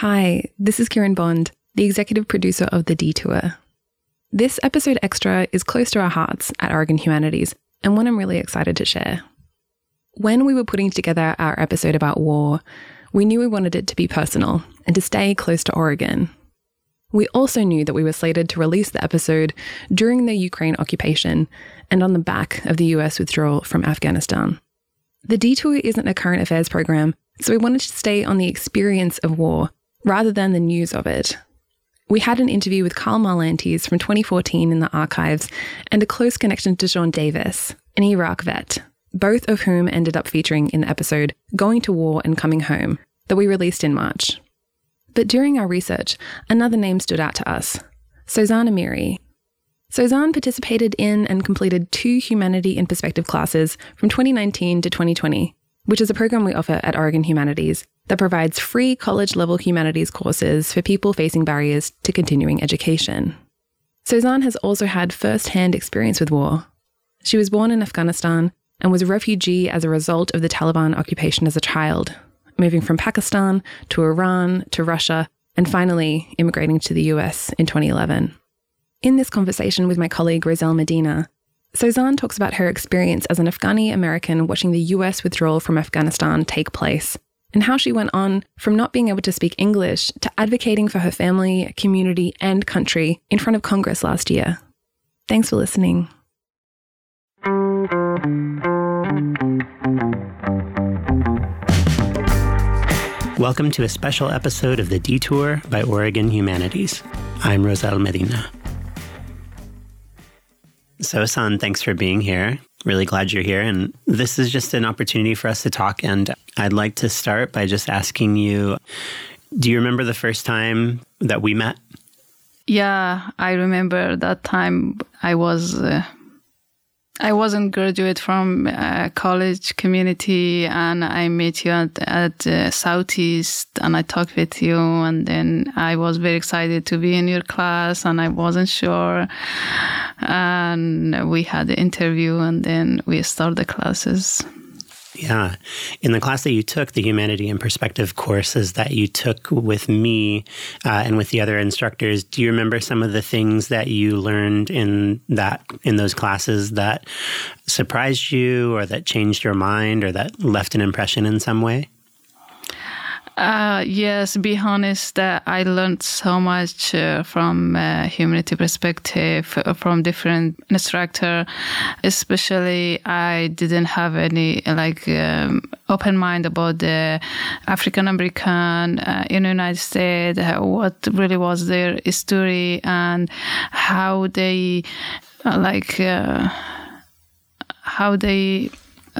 Hi, this is Kieran Bond, the executive producer of The Detour. This episode extra is close to our hearts at Oregon Humanities and one I'm really excited to share. When we were putting together our episode about war, we knew we wanted it to be personal and to stay close to Oregon. We also knew that we were slated to release the episode during the Ukraine occupation and on the back of the US withdrawal from Afghanistan. The Detour isn't a current affairs program, so we wanted to stay on the experience of war rather than the news of it. We had an interview with Karl Marlantes from 2014 in the archives and a close connection to Sean Davis, an Iraq vet, both of whom ended up featuring in the episode Going to War and Coming Home that we released in March. But during our research, another name stood out to us Sosan Amiri. Sosan participated in and completed two Humanity in Perspective classes from 2019 to 2020, which is a program we offer at Oregon Humanities that provides free college level humanities courses for people facing barriers to continuing education. Sosan has also had first hand experience with war. She was born in Afghanistan and was a refugee as a result of the Taliban occupation as a child, moving from Pakistan to Iran to Russia, and finally immigrating to the US in 2011. In this conversation with my colleague Rozzell Medina, Sosan talks about her experience as an Afghani American watching the US withdrawal from Afghanistan take place and how she went on from not being able to speak English to advocating for her family, community, and country in front of Congress last year. Thanks for listening. Welcome to a special episode of The Detour by Oregon Humanities. I'm Rozzell Medina. Sosan, thanks for being here. Really glad you're here. And this is just an opportunity for us to talk. And I'd like to start by just asking you do you remember the first time that we met? Yeah, I remember that time I was. Uh, I wasn't graduate from a college community, and I met you at, at uh, Southeast, and I talked with you, and then I was very excited to be in your class, and I wasn't sure, and we had the interview, and then we started the classes. Yeah. In the class that you took, the Humanity in Perspective courses that you took with me uh, and with the other instructors, do you remember some of the things that you learned in that in those classes that surprised you or that changed your mind or that left an impression in some way? Uh, yes, be honest, uh, I learned so much uh, from uh, humanity perspective uh, from different instructor. Especially, I didn't have any like um, open mind about the African American uh, in the United States. what really was their history and how they like how they uh,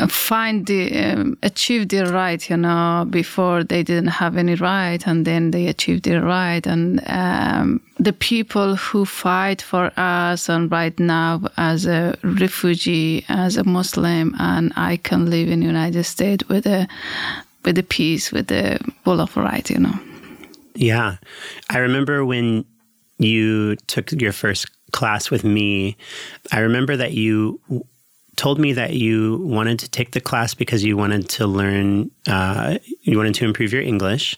find the um, achieve their right you know before they didn't have any right and then they achieved their right. And um, the people who fight for us and right now as a refugee as a muslim and i can live in the united states with a with a peace with the full of right you know. Yeah. I remember when you took your first class with me i remember that you told me that you wanted to take the class because you wanted to learn, uh, you wanted to improve your English.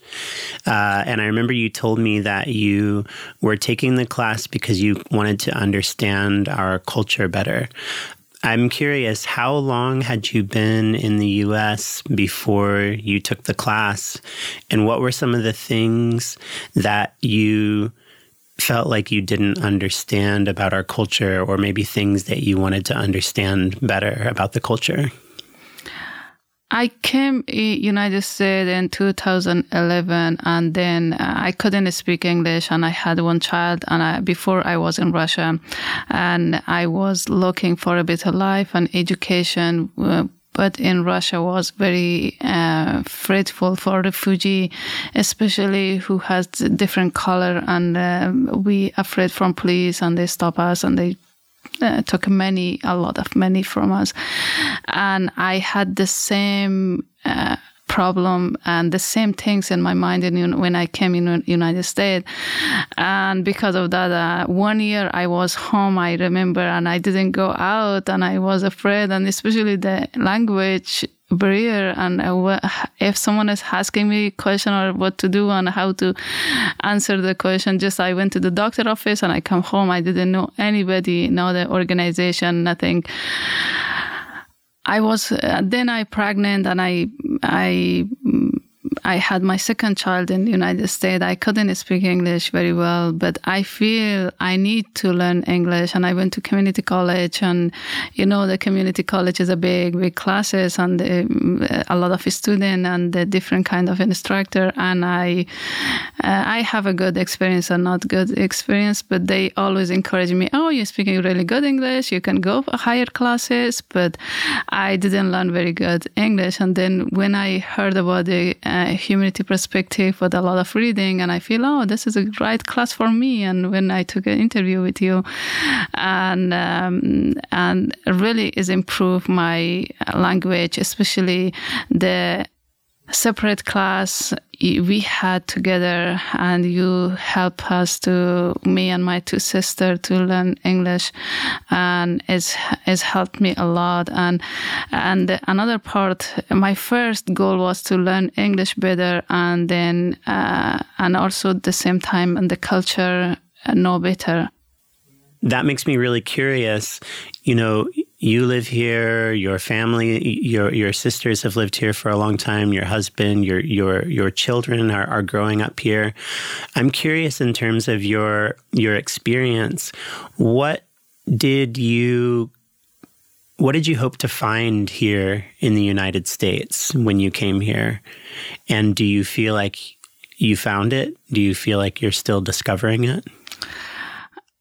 Uh, and I remember you told me that you were taking the class because you wanted to understand our culture better. I'm curious, how long had you been in the US before you took the class? And what were some of the things that you felt like you didn't understand about our culture or maybe things that you wanted to understand better about the culture? I came United States in 2011 and then uh, I couldn't speak English and I had one child and I, before I was in Russia and I was looking for a better life and education uh, but in Russia was very uh, for refugee, especially who has different color, and uh, we afraid from police, and they stop us, and they uh, took many, a lot of money from us, and I had the same uh, problem and the same things in my mind in, when I came in United States. And because of that, uh, one year I was home, I remember, and I didn't go out and I was afraid. And especially the language barrier and uh, if someone is asking me a question or what to do and how to answer the question just i went to the doctor office and i come home i didn't know anybody know the organization nothing i was uh, then i pregnant and i i I had my second child in the United States. I couldn't speak English very well, but I feel I need to learn English. And I went to community college, and you know, the community college is a big, big classes and um, a lot of students and a different kind of instructor. And I, uh, I have a good experience and not good experience, but they always encourage me. Oh, you're speaking really good English. You can go for higher classes, but I didn't learn very good English. And then when I heard about the uh, humanity perspective with a lot of reading, and I feel, oh, this is a right class for me. And when I took an interview with you, and um, and really is improve my language, especially the separate class we had together and you helped us to me and my two sisters to learn english and it's it's helped me a lot. And and another part my first goal was to learn english better and then uh, and also at the same time and the culture uh, know better. That makes me really curious you know you live here, your family, your your sisters have lived here for a long time, your husband, your your your children are, are growing up here. I'm curious in terms of your your experience, what did you what did you hope to find here in the United States when you came here? And do you feel like you found it? Do you feel like you're still discovering it?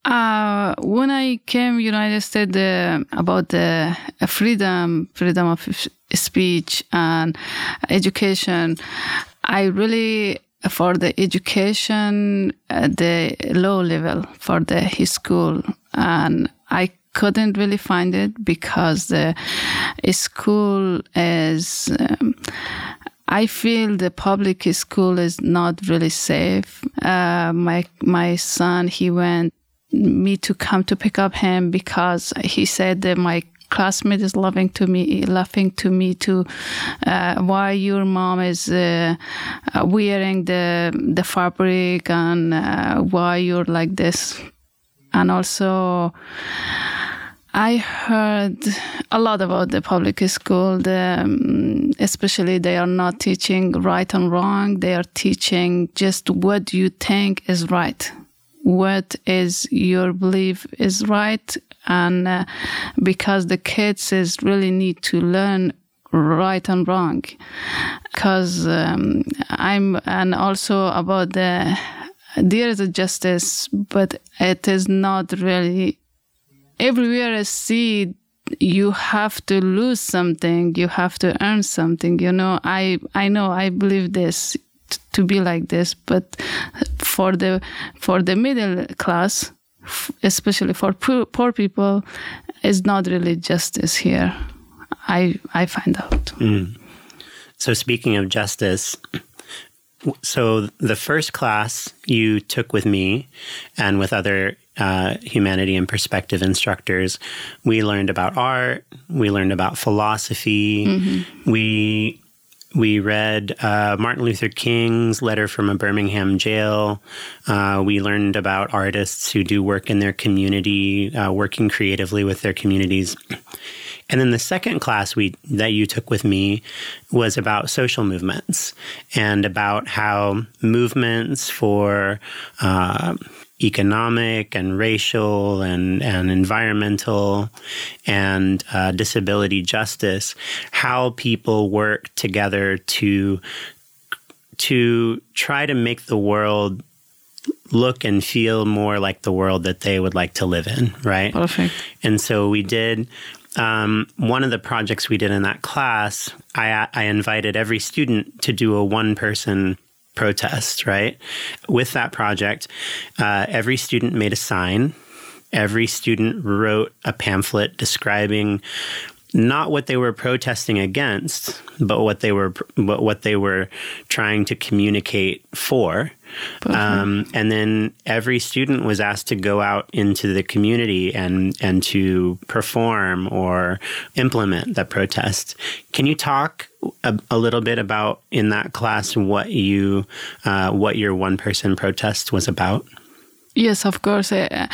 Uh, when I came United States uh, about the freedom, freedom of speech and education, I really for the education, uh, the low level for the his school, and I couldn't really find it because the school is. Um, I feel the public school is not really safe. Uh, my my son, he went me to come to pick up him because he said that my classmate is loving to me laughing to me to uh, why your mom is uh, uh, wearing the the fabric and uh, why you're like this and also I heard a lot about the public school. The, um, especially, they are not teaching right and wrong. They are teaching just what you think is right what is your belief is right and uh, because the kids is really need to learn right and wrong. Because um, i'm and also about the there is a justice but it is not really everywhere i see you have to lose something you have to earn something you know. I i know i believe this to be like this but for the for the middle class especially for poor, poor people is not really justice here i i find out mm. so speaking of justice so the first class you took with me and with other uh, humanity and perspective instructors, we learned about art, we learned about philosophy, mm-hmm. we we read uh, Martin Luther King's letter from a Birmingham jail. Uh, we learned about artists who do work in their community, uh, working creatively with their communities. And then the second class we that you took with me was about social movements and about how movements for uh, economic and racial and, and environmental and uh, disability justice, how people work together to to try to make the world look and feel more like the world that they would like to live in, right? Perfect. And so we did um, one of the projects we did in that class. I, I invited every student to do a one person protest, right? With that project, uh, every student made a sign. Every student wrote a pamphlet describing not what they were protesting against, but what they were but what they were trying to communicate for. Um, and then every student was asked to go out into the community and and to perform or implement the protest. Can you talk a, a little bit about in that class what you uh, what your one person protest was about? Yes, of course. Uh,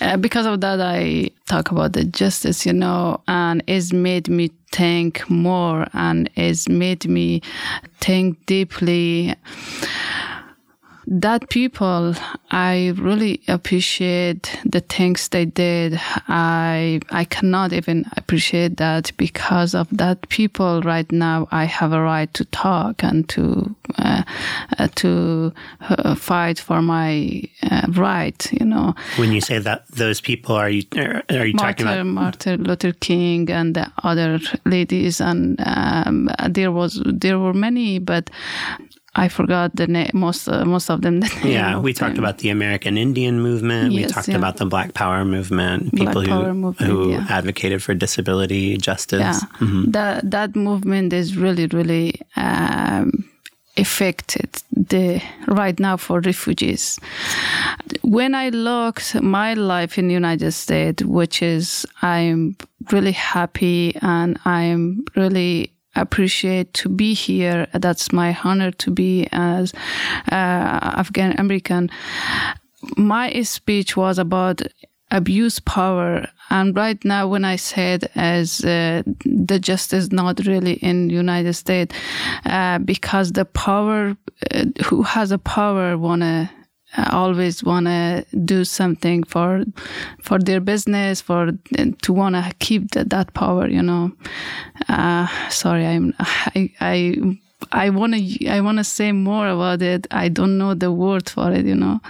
uh, because of that, I talk about the justice, you know, and it's made me think more and it's made me think deeply that people i really appreciate the things they did i i cannot even appreciate that because of that people right now i have a right to talk and to uh, to uh, fight for my uh, right you know when you say that those people are you are you martin, talking about martin luther king and the other ladies and um, there was there were many but I forgot the name, most uh, most of them. The yeah, we talked them. about the American Indian movement. we talked yeah. about the Black Power movement. Black People Power who movement, who yeah. advocated for disability justice. Yeah, Mm-hmm. that that movement is really really um, affected the right now for refugees. When I looked my life in the United States, which is I'm really happy and I'm really appreciate to be here. That's my honor to be as uh, Afghan American. My speech was about abuse power. And right now when i said as uh, the justice not really in united states uh, because the power uh, who has a power wanna uh, always want to do something for for their business for to want to keep that, that power you know? Uh, sorry i'm i i I want to I want to say more about it. I don't know the word for it, you know?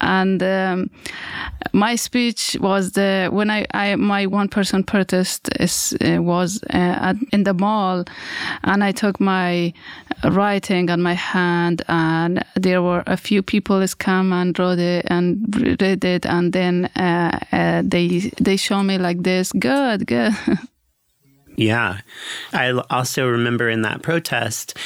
And um, my speech was the when I, I my one person protest is, uh, was uh, at, in the mall, and I took my writing on my hand, and there were a few people has come and wrote it and read it, and then uh, uh, they they show me like this, good, good. Yeah. I also remember in that protest,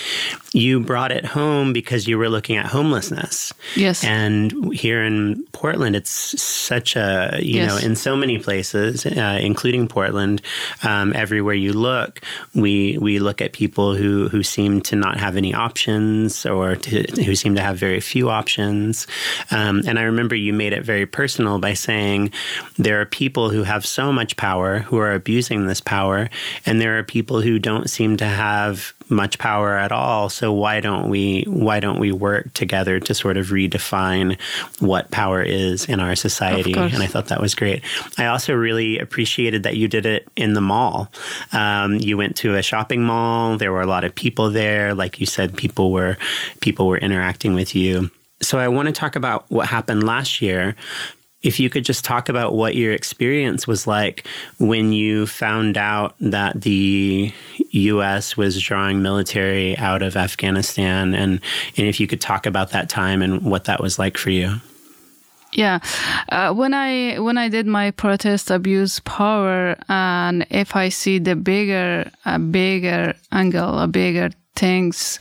you brought it home because you were looking at homelessness. yes. And here in Portland, it's such a, you Yes. know, in so many places, uh, including Portland, um, everywhere you look, we, we look at people who, who seem to not have any options or to, who seem to have very few options. Um, and I remember you made it very personal by saying there are people who have so much power who are abusing this power, and there are people who don't seem to have much power at all. So why don't we why don't we work together to sort of redefine what power is in our society? And I thought that was great. I also really appreciated that you did it in the mall. Um, you went to a shopping mall. There were a lot of people there. Like you said, people were people were interacting with you. So I want to talk about what happened last year. If you could just talk about what your experience was like when you found out that the U.S. was drawing military out of Afghanistan, and, and if you could talk about that time and what that was like for you. Yeah, uh, when I when I did my protest abuse power, and if I see the bigger a bigger angle, a bigger things,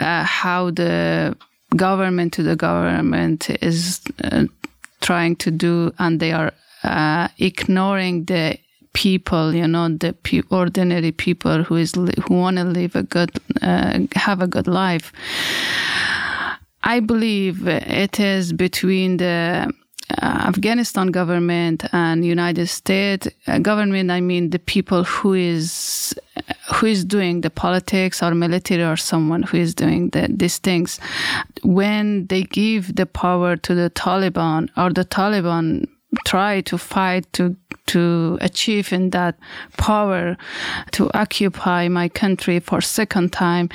uh, how the government to the government is uh, trying to do, and they are uh, ignoring the people, you know, the pe- ordinary people who is li- who want to live a good, uh, have a good life. I believe it is between the Afghanistan government and United States uh, government. I mean the people who is who is doing the politics or military or someone who is doing the, these things. When they give the power to the Taliban or the Taliban try to fight to to achieve in that power to occupy my country for second time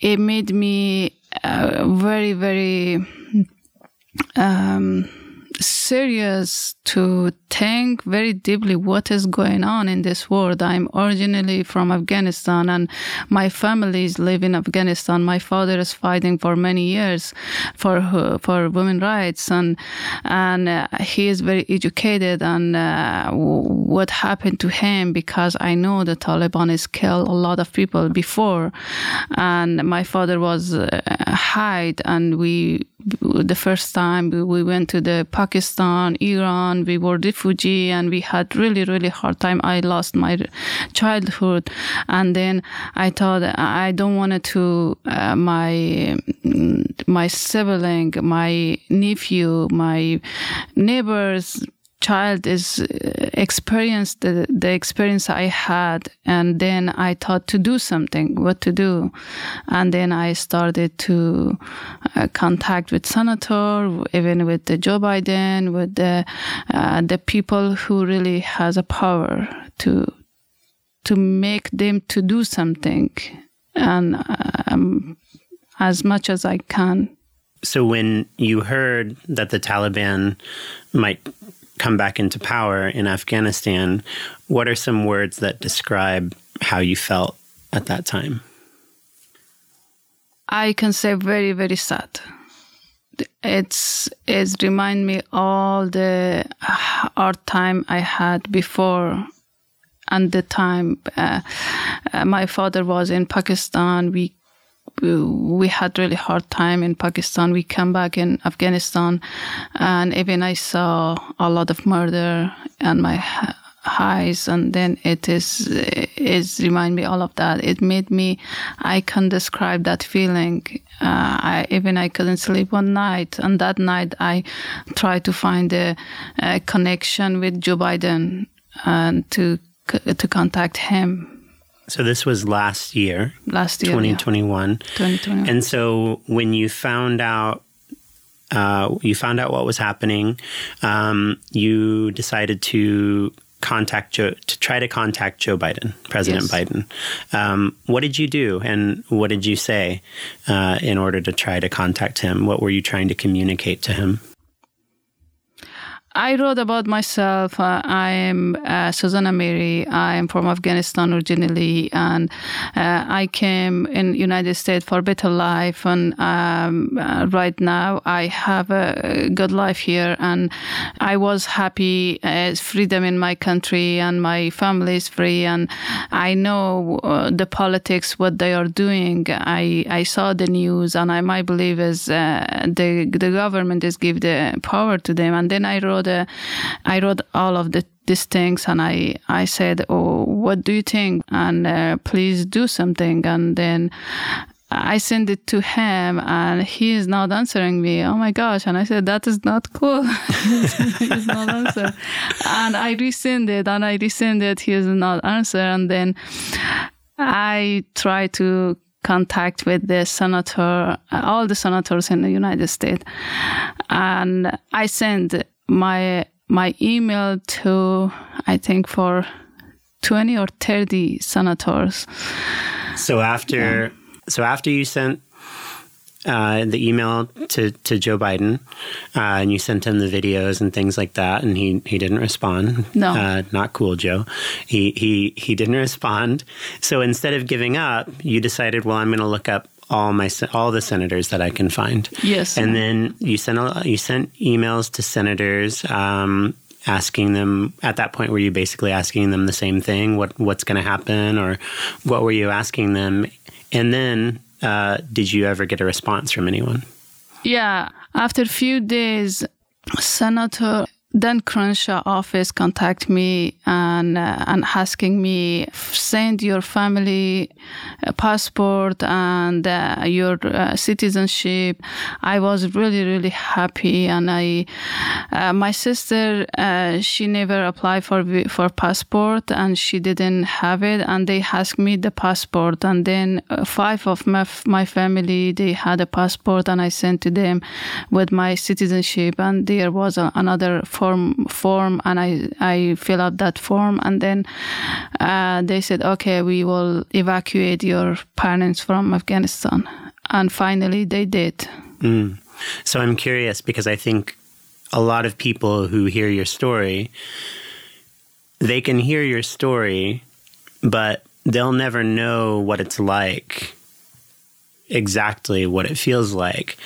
it made me uh, very very um, serious to think very deeply what is going on in this world. I'm originally from Afghanistan and my family is living in Afghanistan. My father is fighting for many years for for women rights and and uh, he is very educated and uh, what happened to him because I know the Taliban has killed a lot of people before and my father was uh, hide and we the first time we went to the Pakistan, Iran, we were refugee and we had really, really hard time. I lost my childhood. And then I thought I don't want to, uh, my, my sibling, my nephew, my neighbors, child is uh, experienced the, the experience I had, and then I thought to do something, what to do, and then I started to uh, contact with senator, even with the Joe Biden, with the uh, the people who really has a power to to make them to do something, and um, as much as I can. So when you heard that the Taliban might come back into power in Afghanistan, what are some words that describe how you felt at that time? I can say very, very sad. It's it's remind me all the hard time I had before, and the time uh, uh, my father was in Pakistan. We we had really hard time in Pakistan. We came back in Afghanistan, and even I saw a lot of murder and my highs, and then it is is remind me all of that. It made me. I can't describe that feeling. Uh, I even I couldn't sleep one night, and that night I tried to find a, a connection with Joe Biden and to to contact him so this was last year. Last year. 2021. Yeah. 2021. And so when you found out uh, you found out what was happening, um, you decided to contact Joe to try to contact Joe Biden, President yes. Biden. Um, what did you do, and what did you say uh, in order to try to contact him? What were you trying to communicate to him? I wrote about myself. Uh, I am uh, Sosan Amiri. I am from Afghanistan originally, and uh, I came in United States for better life. And um, uh, right now, I have a good life here, and I was happy as freedom in my country, and my family is free, and I know uh, the politics what they are doing. I I saw the news, and I my believe is uh, the the government is give the power to them, and then I wrote the, I wrote all of the these things and I, I said, Oh, what do you think? And uh, please do something. And then I sent it to him and he is not answering me. Oh my gosh. And I said, that is not cool. He's not answering. and I resend it and I resend it. He is not answer. And then I try to contact with the senator, all the senators in the United States. And I sent my my email to I think for 20 or 30 senators. So after yeah. so after you sent uh, the email to, to Joe Biden, uh, and you sent him the videos and things like that, and he, he didn't respond. No, uh, not cool, Joe. He he he didn't respond. So instead of giving up, you decided, well, I'm going to look up all my all the senators that I can find. Yes. And then you sent you sent emails to senators um, asking them at that point were you basically asking them the same thing? What what's going to happen? Or what were you asking them? And then uh, did you ever get a response from anyone? Yeah. After a few days senator Dan Crenshaw office contact me and uh, and asking me send your family passport and uh, your uh, citizenship. I was really really happy and I uh, my sister uh, she never applied for for passport and she didn't have it and they asked me the passport and then uh, five of my my family they had a passport and I sent to them with my citizenship and there was another form form and I I fill out that form and then uh, they said okay we will evacuate your parents from Afghanistan and finally they did. Mm. So I'm curious because I think a lot of people who hear your story, they can hear your story, but they'll never know what it's like exactly what it feels like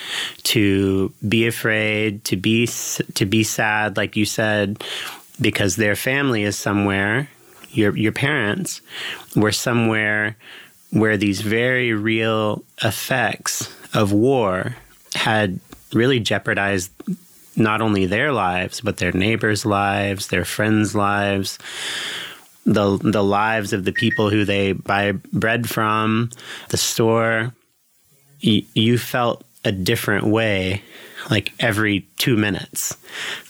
to be afraid to be to be sad like you said because their family is somewhere your your parents were somewhere where these very real effects of war had really jeopardized not only their lives but their neighbors' lives, their friends' lives, the the lives of the people who they buy bread from, the store. You felt a different way like every 2 minutes.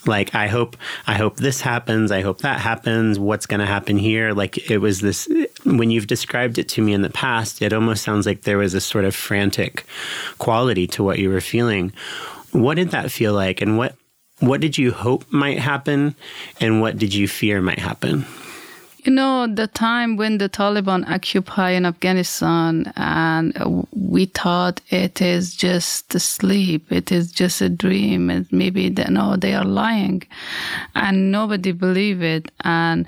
Like I hope I hope this happens, I hope that happens, what's going to happen here? Like it was this when you've described it to me in the past, it almost sounds like there was a sort of frantic quality to what you were feeling. What did that feel like and what what did you hope might happen and what did you fear might happen? You know, the time when the Taliban occupy in Afghanistan, and we thought it is just sleep, it is just a dream, and maybe they, no, they are lying, and nobody believe it, and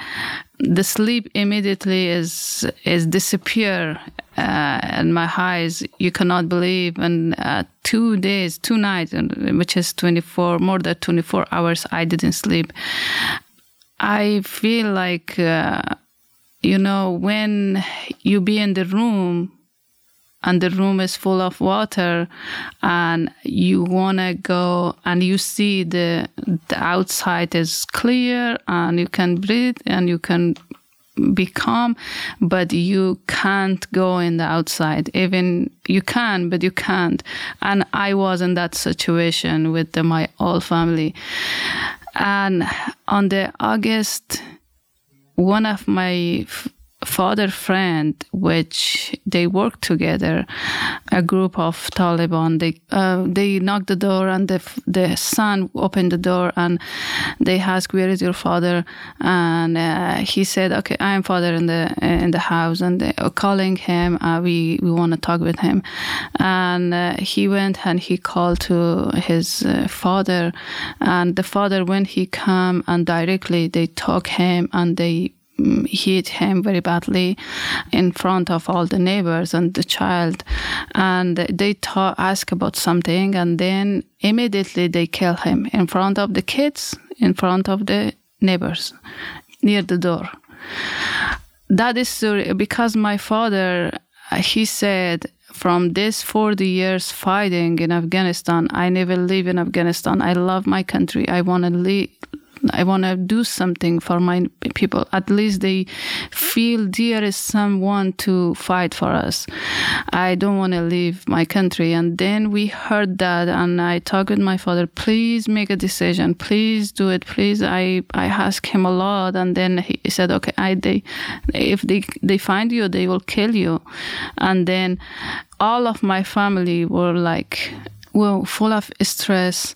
the sleep immediately is is disappear uh, in my eyes. You cannot believe, and uh, two days, two nights, which is twenty four, more than twenty four hours, I didn't sleep I feel like, uh, you know, when you be in the room and the room is full of water and you want to go and you see the, the outside is clear and you can breathe and you can be calm, but you can't go in the outside. Even you can, but you can't. And I was in that situation with the, my whole family. And on the August, one of my father friend, which they worked together, a group of Taliban. They uh, they knocked the door and the the son opened the door and they asked, "Where is your father?" And uh, he said, "Okay, I am father in the in the house." And they calling him. Uh, we we want to talk with him. And uh, he went and he called to his uh, father, and the father when he come and directly they talk him and they hit him very badly in front of all the neighbors and the child. And they ta- ask about something, and then immediately they kill him in front of the kids, in front of the neighbors, near the door. That is because my father, he said, from this 40 years fighting in Afghanistan, I never live in Afghanistan. I love my country. I want to live I want to do something for my people. At least they feel there is someone to fight for us. I don't want to leave my country. And then we heard that, and I talked with my father. Please make a decision. Please do it. Please. I I asked him a lot, and then he said, "Okay, I they if they they find you, they will kill you." And then all of my family were like were full of stress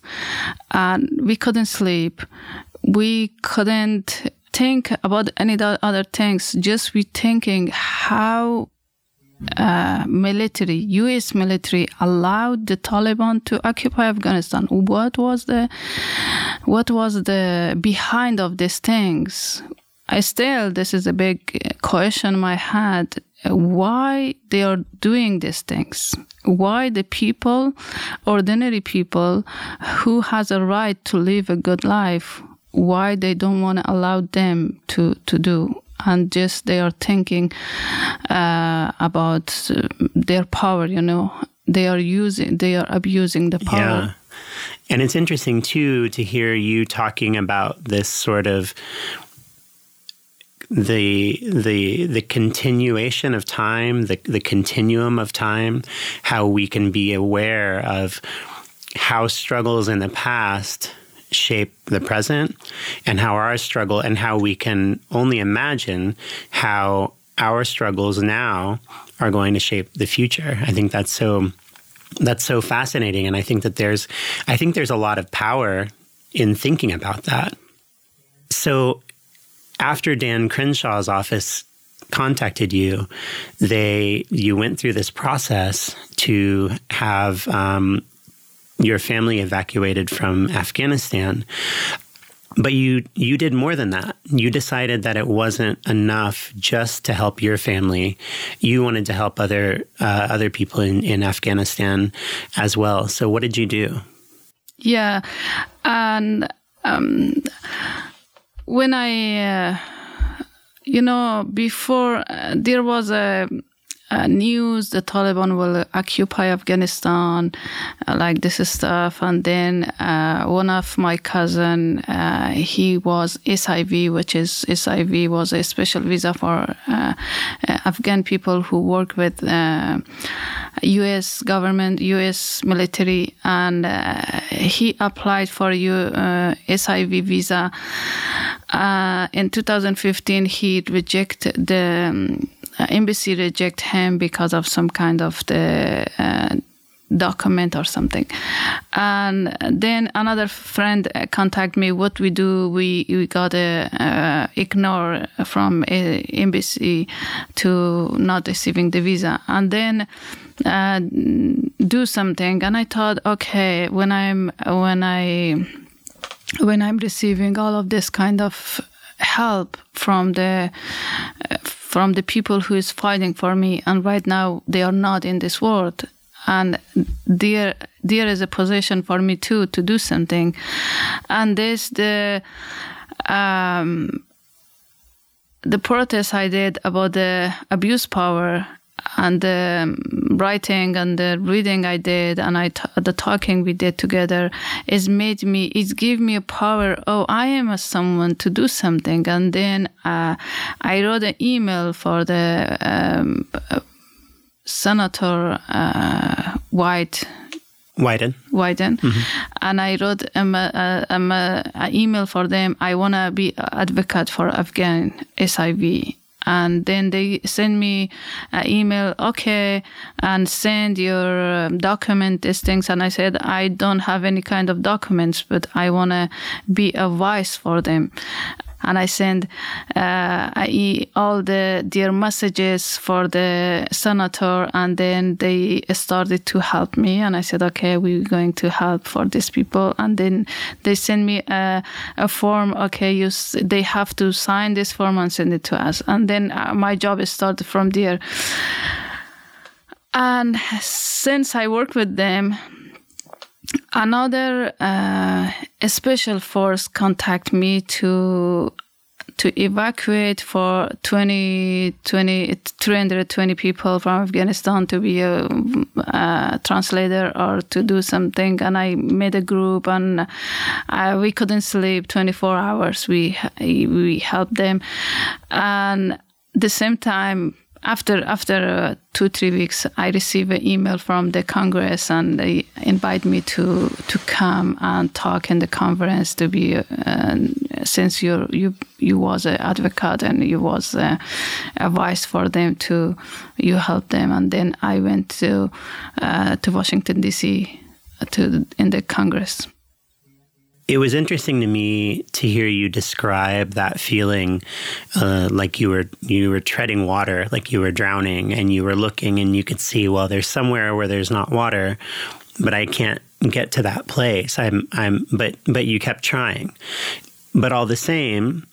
and we couldn't sleep we couldn't think about any other things. Just we thinking how uh, military, U.S. military allowed the Taliban to occupy Afghanistan. What was the, what was the behind of these things? I still, this is a big question in my head. Why they are doing these things? Why the people, ordinary people, who has a right to live a good life, why they don't want to allow them to, to do. And just they are thinking uh, about uh, their power you know? They are using they are abusing the power. Yeah. and it's interesting too to hear you talking about this sort of the the the continuation of time the the continuum of time how we can be aware of how struggles in the past shape the present and how our struggle and how we can only imagine how our struggles now are going to shape the future. I think that's so that's so fascinating and I think that there's I think there's a lot of power in thinking about that. So after Dan Crenshaw's office contacted you, they you went through this process to have um, your family evacuated from Afghanistan. But you you did more than that. You decided that it wasn't enough just to help your family. You wanted to help other uh, other people in, in Afghanistan as well. So what did you do? Yeah, and um, when I, uh, you know, before uh, there was a uh, news the Taliban will occupy Afghanistan, uh, like this stuff. And then uh, one of my cousin, uh, he was SIV, which is SIV was a special visa for uh, uh, Afghan people who work with U.S. government, U.S. military, and he applied for U SIV visa. in 2015, he rejected the um, embassy reject him because of some kind of the uh, document or something. And then another friend uh, contact me what we do we we gotta uh, ignore from embassy to not receiving the visa. And then uh, do something and i thought okay when i'm when i when i'm receiving all of this kind of help from the uh, from the people who is fighting for me and right now they are not in this world. And there there is a position for me too to do something. And this the um, the protest i did about the abuse power and the writing and the reading I did and I t- the talking we did together is made me it gave me a power oh I am a someone to do something and then uh, I wrote an email for the um, Senator uh, White Wyden. Wyden. Mm-hmm. And I wrote um, a, um, an email for them. I want to be advocate for Afghan SIV and then they send me an email okay and send your um, document these things. And i said i don't have any kind of documents but i want to be a voice for them and I send uh, I, all the their messages for the senator, and then they started to help me, and I said, okay, we're going to help for these people, and then they send me a, a form. Okay, you they have to sign this form and send it to us, and then uh, my job started from there. And since I work with them, another uh, special force contact me to to evacuate for 20, 20 320 people from Afghanistan to be a, a, translator or to do something. And I made a group, and uh, we couldn't sleep 24 hours. We we helped them, and the same time after after uh, two three weeks, I received an email from the Congress, and they invite me to to come and talk in the conference to be uh, since you you you was an advocate and you was a, for them to you help them, and then I went to uh, to Washington D.C. to in the Congress. It was interesting to me to hear you describe that feeling, uh, like you were you were treading water, like you were drowning, and you were looking, and you could see, well, there's somewhere where there's not water, but I can't get to that place. I'm I'm, but but you kept trying, but all the same,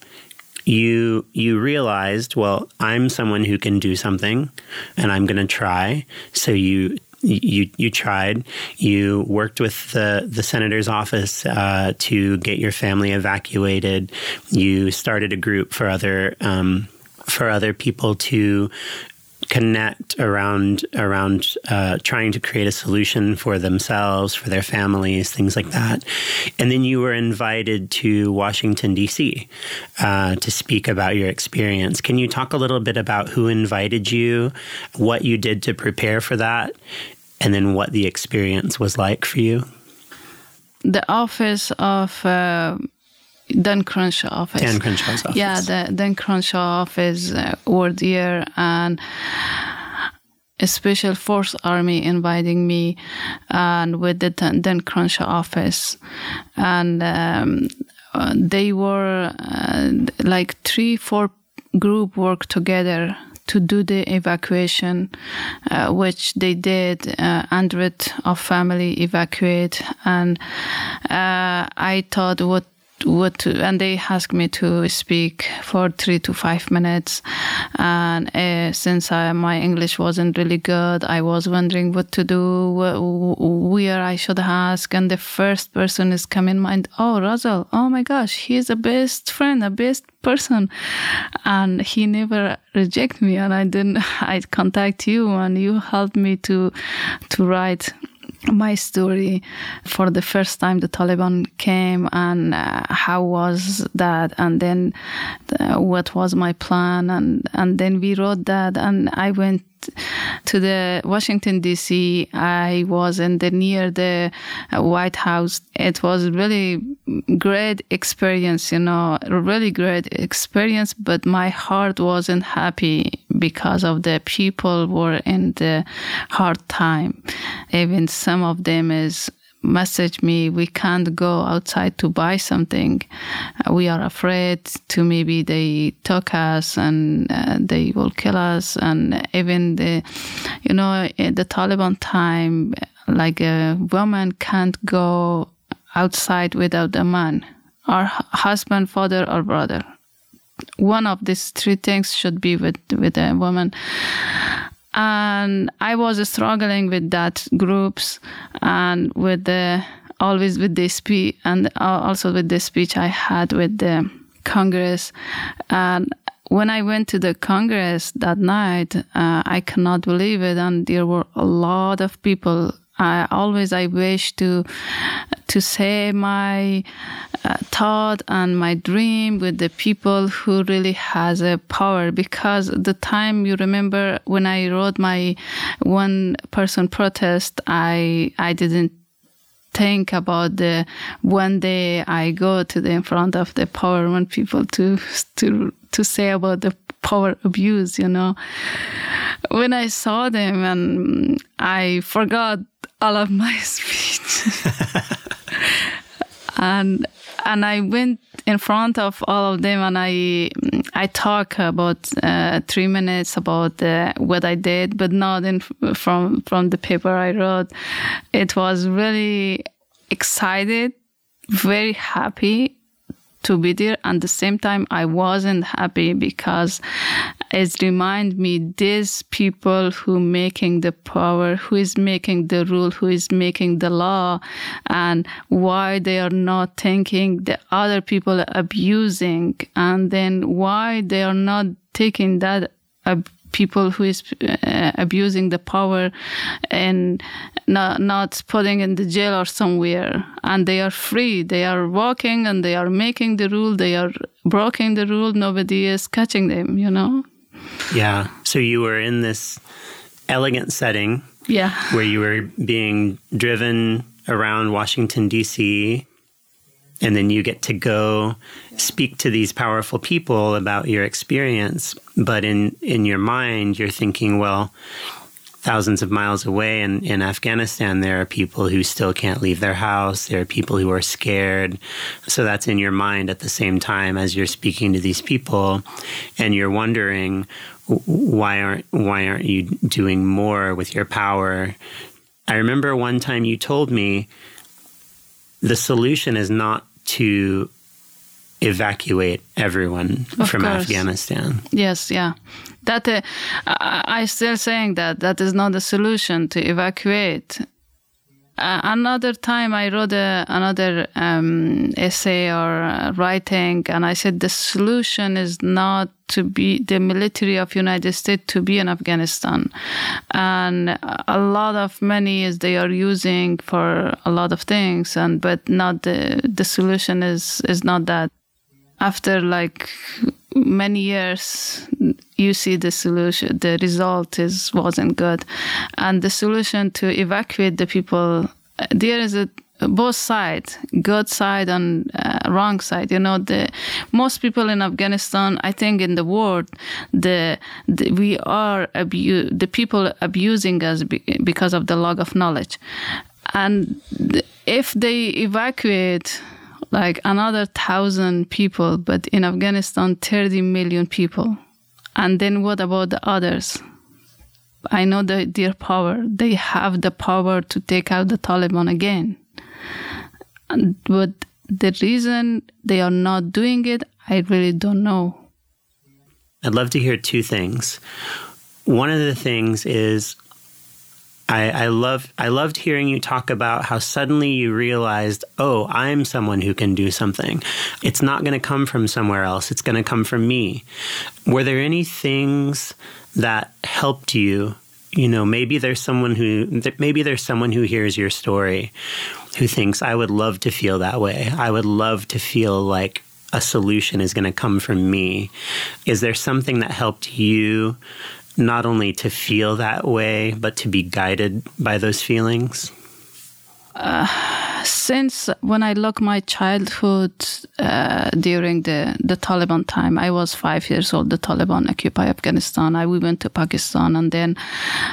you you realized, well, I'm someone who can do something, and I'm going to try. So you you you tried. You worked with the the senator's office uh, to get your family evacuated. You started a group for other um, for other people to connect around around uh, trying to create a solution for themselves, for their families, things like that. And then you were invited to Washington D.C. Uh, to speak about your experience. Can you talk a little bit about who invited you, what you did to prepare for that, and then what the experience was like for you? The office of uh, Dan Crenshaw office. Dan Crenshaw's office. Yeah, the Dan Crenshaw office uh, were there and a special force army inviting me and with the Dan Crenshaw office and um, uh, they were uh, like three four group work together to do the evacuation, uh, which they did. Uh, hundred of family evacuate, and uh, I thought, what what and they asked me to speak for three to five minutes. And uh, since I, my english wasn't really good i was wondering what to do wh- where i should ask. And the first person is come in mind oh Rozzell oh my gosh he's a best friend a best person. And he never reject me and i didn't i contact you and you helped me to to write my story for the first time the Taliban came and uh, how was that and then the, what was my plan and and then we wrote that and I went to the Washington D.C. I was in the near the uh, White House. It was really great experience, you know, really great experience. But my heart wasn't happy because of the people were in the hard time. Even some of them is message me we can't go outside to buy something. Uh, we are afraid to maybe they took us and uh, they will kill us. And even the you know the taliban time like a woman can't go outside without a man or husband father or brother one of these three things should be with with a woman. And I was struggling with that groups and with the always with the speech and also with the speech I had with the Congress. And when I went to the Congress that night, uh, I cannot believe it, and there were a lot of people I always I wish to to say my uh, thought and my dream with the people who really has a power. Because the time you remember when I wrote my one person protest I I didn't think about the one day I go to the in front of the power one people to to to say about the power abuse you know when I saw them and I forgot all of my speech. and and I went in front of all of them and I I talk about uh, three minutes about uh, what I did, but not in from from the paper I wrote. It was really excited, very happy, to be there. And the same time, I wasn't happy because it remind me these people who making the power, who is making the rule, who is making the law, and why they are not thinking the other people abusing, and then why they are not taking that people who is uh, abusing the power and not, not putting in the jail or somewhere. And they are free. They are walking and they are making the rule. They are breaking the rule. Nobody is catching them you know? Yeah. So you were in this elegant setting yeah. where you were being driven around washington d.c and then you get to go speak to these powerful people about your experience but in in your mind you're thinking well thousands of miles away in, in Afghanistan, there are people who still can't leave their house. There are people who are scared. So that's in your mind at the same time as you're speaking to these people, and you're wondering why aren't why aren't you doing more with your power? I remember one time you told me the solution is not to evacuate everyone of from course. Afghanistan. Yes, yeah. That uh, I, I still saying that that is not the solution to evacuate. Uh, another time I wrote a, another um, essay or uh, writing, and I said the solution is not to be the military of United States to be in Afghanistan, and a lot of money is they are using for a lot of things, and but not the the solution is is not that. After like many years, you see the solution, the result is wasn't good, and the solution to evacuate the people. There is a both sides, good side and uh, wrong side. You know, the most people in Afghanistan, I think, in the world, the, the we are abu- the people abusing us be- because of the lack of knowledge, and if they evacuate like another thousand people, but in Afghanistan, 30 million people. And then what about the others? I know the, their power. They have the power to take out the Taliban again. And, but the reason they are not doing it, I really don't know. I'd love to hear two things. One of the things is I, I love I loved hearing you talk about how suddenly you realized, oh, I'm someone who can do something. It's not going to come from somewhere else. It's going to come from me. Were there any things that helped you? You know, maybe there's someone who maybe there's someone who hears your story who thinks I would love to feel that way. I would love to feel like a solution is going to come from me. Is there something that helped you not only to feel that way, but to be guided by those feelings? Since when I look my childhood uh, during the, the Taliban time, I was five years old. The Taliban occupy Afghanistan. I we went to Pakistan, and then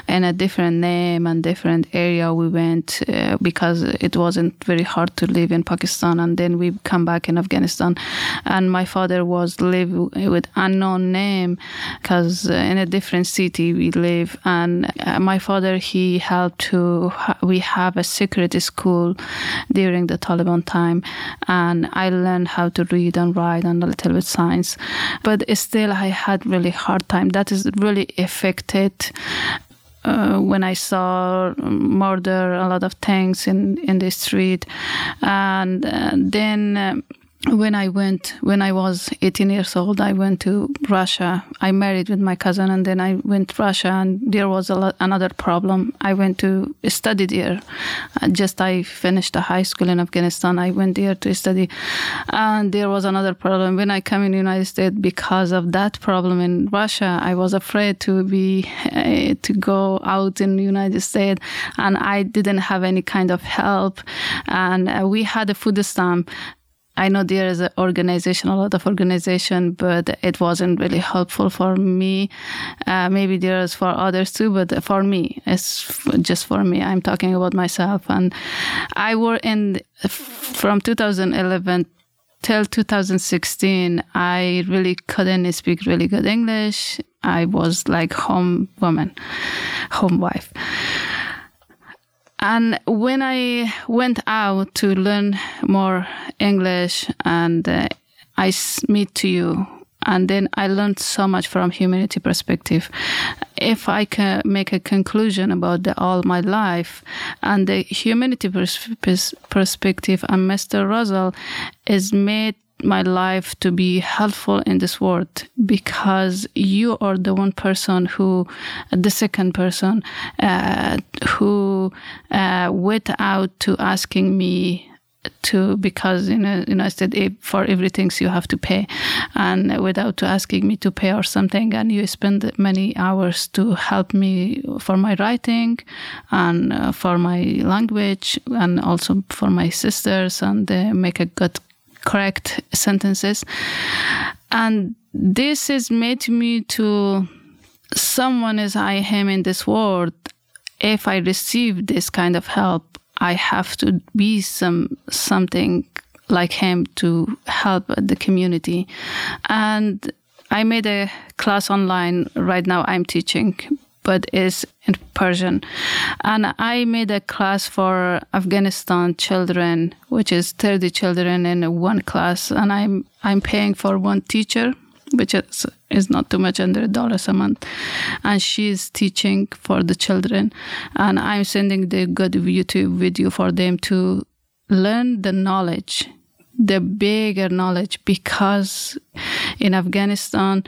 in a different name and different area we went uh, because it wasn't very hard to live in Pakistan. And then we come back in Afghanistan, and my father was live with unknown name because uh, in a different city we live. And uh, my father he helped to we have a secret. school during the Taliban time, and I learned how to read and write and a little bit science. But still, I had really hard time. That is really affected uh, when I saw murder, a lot of things in in the street, and uh, then. Um, when I went, when I was 18 years old, I went to Russia. I married with my cousin, and then I went to Russia, and there was lot, another problem. I went to study there. Uh, just I finished the high school in Afghanistan. I went there to study, and there was another problem. When I came in the United States, because of that problem in Russia, I was afraid to be uh, to go out in the United States, and I didn't have any kind of help. And uh, we had a food stamp I know there is an organization, a lot of organization, but it wasn't really helpful for me. Uh, maybe there is for others too, but for me, it's just for me. I'm talking about myself, and I work in from 2011 till 2016. I really couldn't speak really good English. I was like home woman, home wife. And when I went out to learn more English and uh, I meet to you, and then I learned so much from humanity perspective. If I can make a conclusion about the, all my life and the humanity pers- perspective, and Mr. Rozzell is made my life to be helpful in this world because you are the one person who, the second person, uh, who, uh, without to asking me to because in a United States for everything you have to pay, and without to asking me to pay or something, and you spend many hours to help me for my writing and uh, for my language and also for my sisters and uh, make a good correct sentences. And this is made me to someone as I am in this world. If I receive this kind of help, I have to be some something like him to help the community. And I made a class online right now. I'm teaching but is in Persian. And I made a class for Afghanistan children, which is 30 children in one class, and I'm I'm paying for one teacher, which is is not too much under a dollars a month, and she's teaching for the children, and I'm sending the good YouTube video for them to learn the knowledge the bigger knowledge because in Afghanistan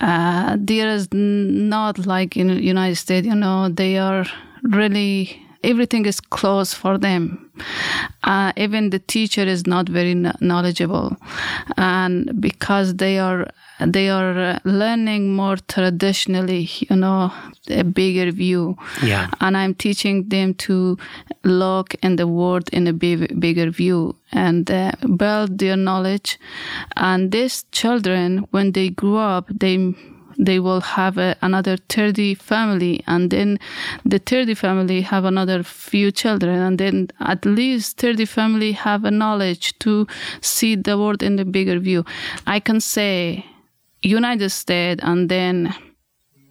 uh, there is not like in United States, you know, they are really everything is closed for them. Uh, even the teacher is not very knowledgeable, and because they are they are uh, learning more traditionally, you know, a bigger view. Yeah. And I'm teaching them to look in the world in a big, bigger view and uh, build their knowledge. And these children, when they grow up, they they will have a, another 30 family and then the 30 family have another few children and then at least 30 family have a knowledge to see the world in the bigger view i can say United States, and then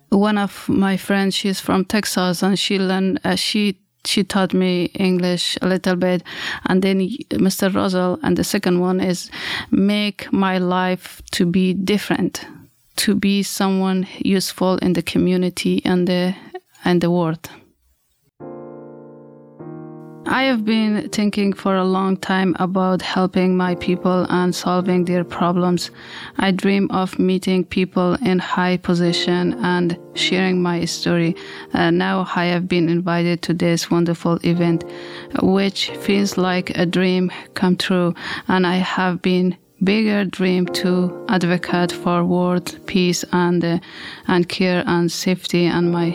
one of my friends, she's from Texas, and she learned uh, she she taught me English a little bit, and then Mr. Rozzell, and the second one is make my life to be different, to be someone useful in the community and the and the world. I have been thinking for a long time about helping my people and solving their problems. I dream of meeting people in high position and sharing my story. Uh, now I have been invited to this wonderful event, which feels like a dream come true. And I have been bigger dream to advocate for world peace and uh, and care and safety and my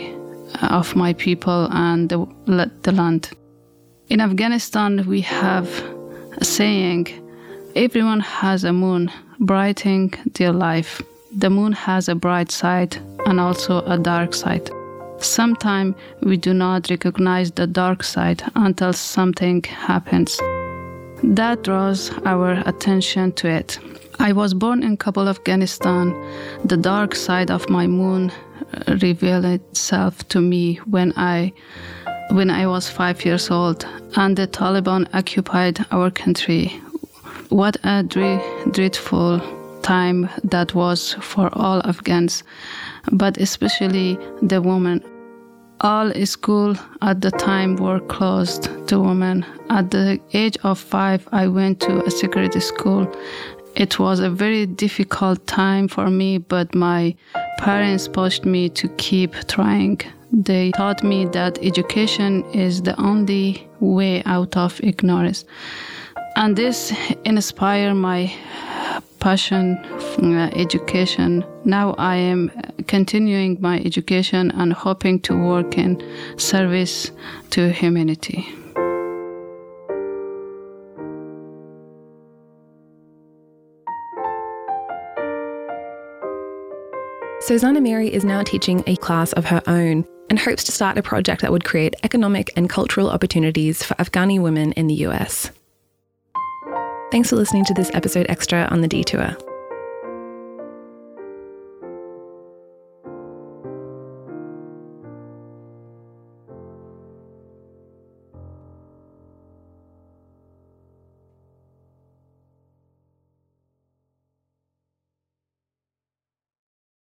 of my people and the, the land. In Afghanistan, we have a saying everyone has a moon brightening their life. The moon has a bright side and also a dark side. Sometimes we do not recognize the dark side until something happens. That draws our attention to it. I was born in Kabul, Afghanistan. The dark side of my moon revealed itself to me when I when I was five years old and the Taliban occupied our country. What a dreadful time that was for all Afghans, but especially the women. All school at the time were closed to women. At the age of five, I went to a secret school. It was a very difficult time for me, but my parents pushed me to keep trying. They taught me that education is the only way out of ignorance. And this inspired my passion for uh, education. Now I am continuing my education and hoping to work in service to humanity. Sosan Amiri is now teaching a class of her own and hopes to start a project that would create economic and cultural opportunities for Afghani women in the US. Thanks for listening to this episode extra on the Detour.